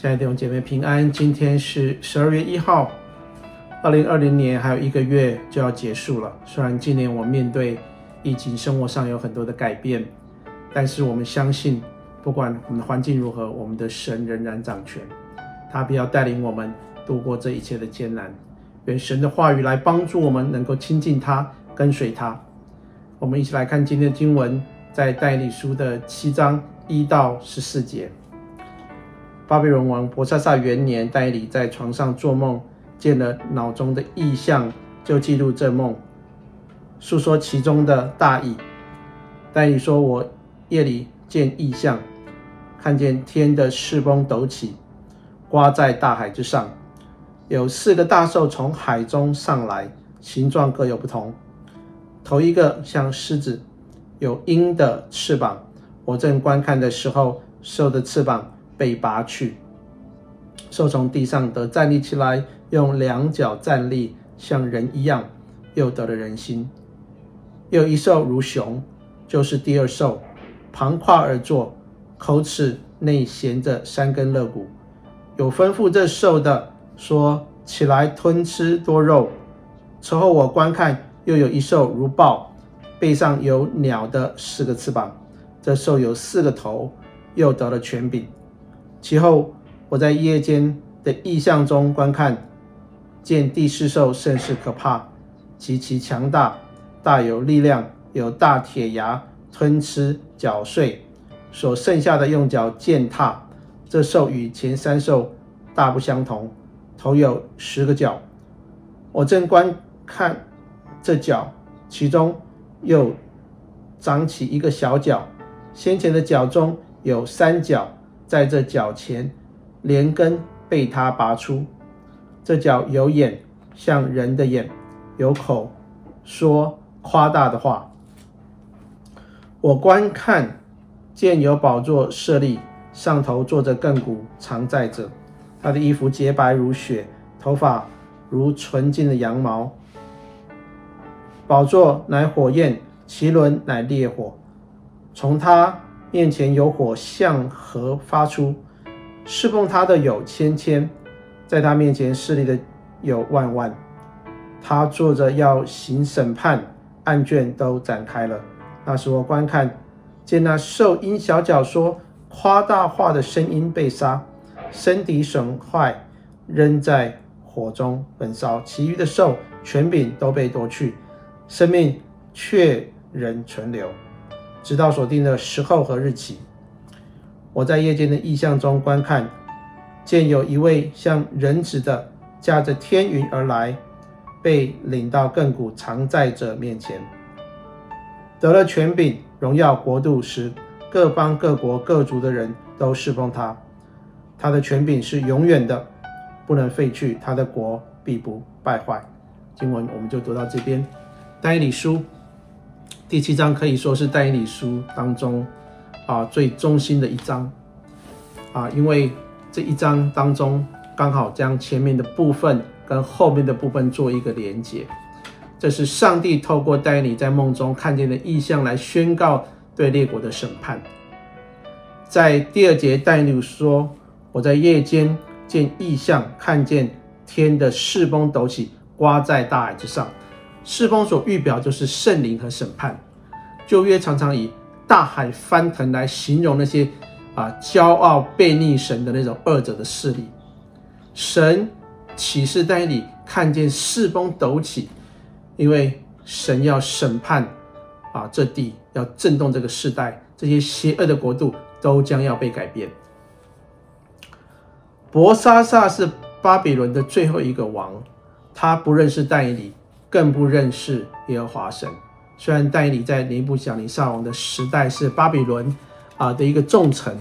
亲爱的弟兄姐妹平安，今天是十二月一号，二零二零年还有一个月就要结束了。虽然今年我面对疫情，生活上有很多的改变，但是我们相信，不管我们的环境如何，我们的神仍然掌权，他必要带领我们度过这一切的艰难。愿神的话语来帮助我们，能够亲近他，跟随他。我们一起来看今天的经文，在代理书的七章一到十四节。巴比伦王伯萨萨元年，但以理在床上做梦，见了脑中的异象，就记录这梦，述说其中的大意。但以理说：“我夜里见异象，看见天的势风陡起，刮在大海之上，有四个大兽从海中上来，形状各有不同。头一个像狮子，有鹰的翅膀。我正观看的时候，兽的翅膀。”被拔去，兽从地上得站立起来，用两脚站立，像人一样，又得了人心。又一兽如熊，就是第二兽，旁跨而坐，口齿内衔着三根肋骨。有吩咐这兽的说：“起来吞吃多肉。”此后我观看，又有一兽如豹，背上有鸟的四个翅膀。这兽有四个头，又得了权柄。其后，我在夜间的异象中观看，见第四兽甚是可怕，极其强大，大有力量，有大铁牙吞吃绞碎，所剩下的用脚践踏。这兽与前三兽大不相同，头有十个角。我正观看这角，其中又长起一个小角，先前的角中有三角。在这脚前，连根被他拔出。这脚有眼，像人的眼；有口，说夸大的话。我观看，见有宝座设立，上头坐着亘古常在者。他的衣服洁白如雪，头发如纯净的羊毛。宝座乃火焰，其轮乃烈火。从他。面前有火向河发出，侍奉他的有千千，在他面前势力的有万万。他坐着要行审判，案卷都展开了。那时我观看，见那兽因小角说夸大话的声音被杀，身体损坏，扔在火中焚烧。其余的兽权柄都被夺去，生命却仍存留。直到锁定的时候和日期，我在夜间的异象中观看，见有一位像人子的驾着天云而来，被领到亘古常在者面前，得了权柄、荣耀、国度，使各邦、各国、各族的人都侍奉他。他的权柄是永远的，不能废去，他的国必不败坏。经文我们就读到这边，但以理书。第七章可以说是但以理书当中啊最中心的一章啊，因为这一章当中刚好将前面的部分跟后面的部分做一个连接。这是上帝透过但以理在梦中看见的异象来宣告对列国的审判。在第二节，但以理说：“我在夜间见异象，看见天的势崩抖起，刮在大海之上。”世风所预表就是圣灵和审判。旧约常常以大海翻腾来形容那些啊骄傲悖逆神的那种恶者的势力。神启示但以理看见世风陡起，因为神要审判啊这地，要震动这个世代，这些邪恶的国度都将要被改变。伯沙撒是巴比伦的最后一个王，他不认识但以理。更不认识耶和华神。虽然但以理在尼布甲尼撒王的时代是巴比伦啊的一个重臣，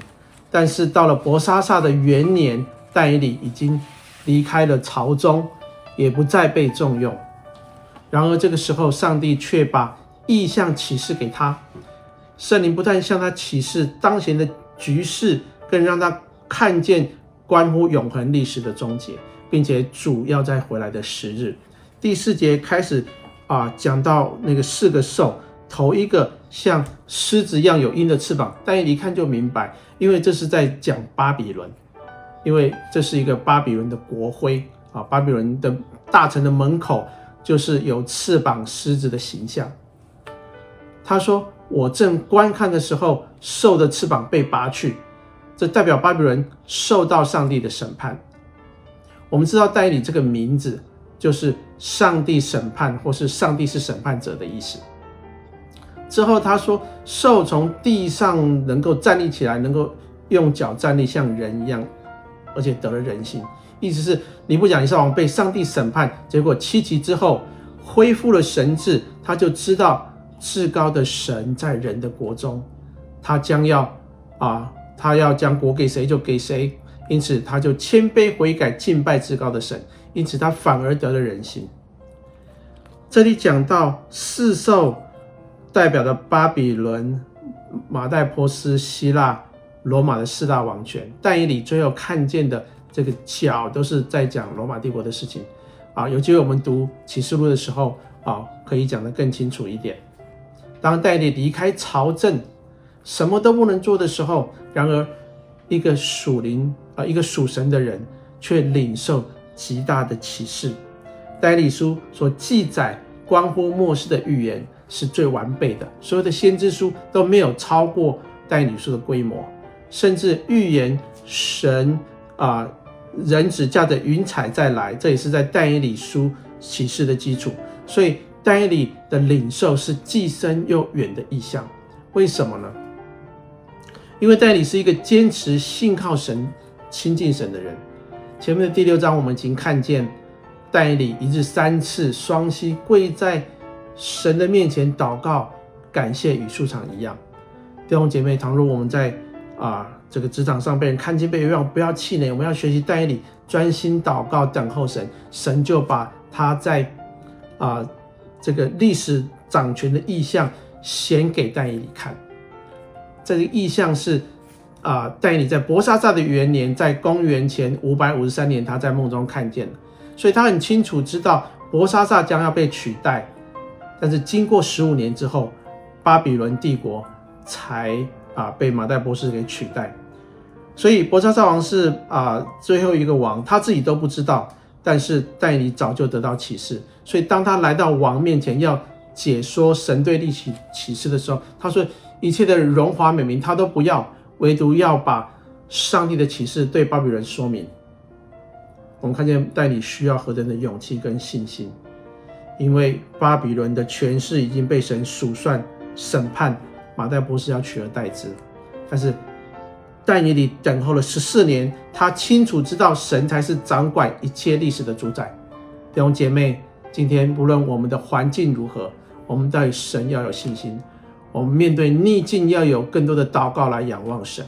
但是到了伯沙撒的元年，但以理已经离开了朝中，也不再被重用。然而这个时候，上帝却把异象启示给他，圣灵不但向他启示当前的局势，更让他看见关乎永恒历史的终结，并且主要再回来的时日。第四节开始啊，讲到那个四个兽，头一个像狮子一样有鹰的翅膀，但一看就明白，因为这是在讲巴比伦，因为这是一个巴比伦的国徽啊，巴比伦的大臣的门口就是有翅膀狮子的形象。他说：“我正观看的时候，兽的翅膀被拔去，这代表巴比伦受到上帝的审判。我们知道代理这个名字就是上帝审判，或是上帝是审判者的意思。之后他说，兽从地上能够站立起来，能够用脚站立，像人一样。”而且得了人性，意思是你不讲你上王被上帝审判，结果七级之后恢复了神智，他就知道至高的神在人的国中，他将要啊，他要将国给谁就给谁，因此他就谦卑悔改，敬拜至高的神，因此他反而得了人心。这里讲到四兽代表的巴比伦、马代波斯、希腊。罗马的四大王权，但以理最后看见的这个角，都是在讲罗马帝国的事情啊。有机会我们读启示录的时候啊，可以讲得更清楚一点。当但以理离开朝政，什么都不能做的时候，然而一个属灵啊，一个属神的人，却领受极大的启示。但以理书所记载关乎末世的预言是最完备的，所有的先知书都没有超过但以理书的规模。甚至预言神啊、人子驾着云彩再来，这也是在但以理书启示的基础。所以但以理的领受是既深又远的意象。为什么呢？因为但以理是一个坚持信靠神、亲近神的人。前面的第六章我们已经看见，但以理一日三次双膝跪在神的面前祷告，感谢与素常一样。弟兄姐妹，倘若我们在啊，这个职场上被人看见被冤枉，不要气馁。我们要学习但以理，专心祷告，等候神，神就把他在啊这个历史掌权的意向显给但以理看。这个意向是啊，但以理在伯沙萨的元年，在公元前五百五十三年，他在梦中看见了，所以他很清楚知道伯沙萨将要被取代，但是经过十五年之后，巴比伦帝国才。啊，被马代波斯给取代，所以伯沙萨王是啊最后一个王，他自己都不知道，但是戴尼早就得到启示，所以当他来到王面前要解说神对立起启示的时候，他说一切的荣华美名他都不要，唯独要把上帝的启示对巴比伦说明。我们看见但以理需要何等的勇气跟信心，因为巴比伦的权势已经被神数算审判。马代博士要取而代之，但是但以理等候了十四年，他清楚知道神才是掌管一切历史的主宰。弟兄姐妹，今天不论我们的环境如何，我们对神要有信心。我们面对逆境要有更多的祷告来仰望神。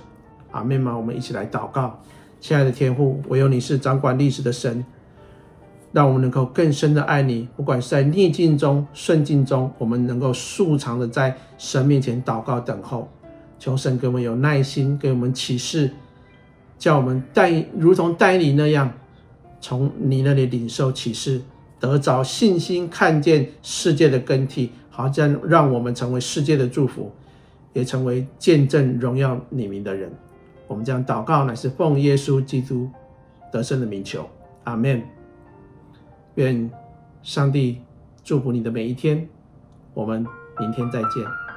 阿们吗？我们一起来祷告，亲爱的天父，唯有你是掌管历史的神。让我们能够更深的爱你，不管是在逆境中、顺境中，我们能够素常的在神面前祷告等候，求神给我们有耐心，给我们启示，叫我们带如同但以理那样，从你那里领受启示，得着信心，看见世界的更替，好这样让我们成为世界的祝福，也成为见证荣耀你名的人。我们将祷告乃是奉耶稣基督得胜的名求，阿门。愿上帝祝福你的每一天，我们明天再见。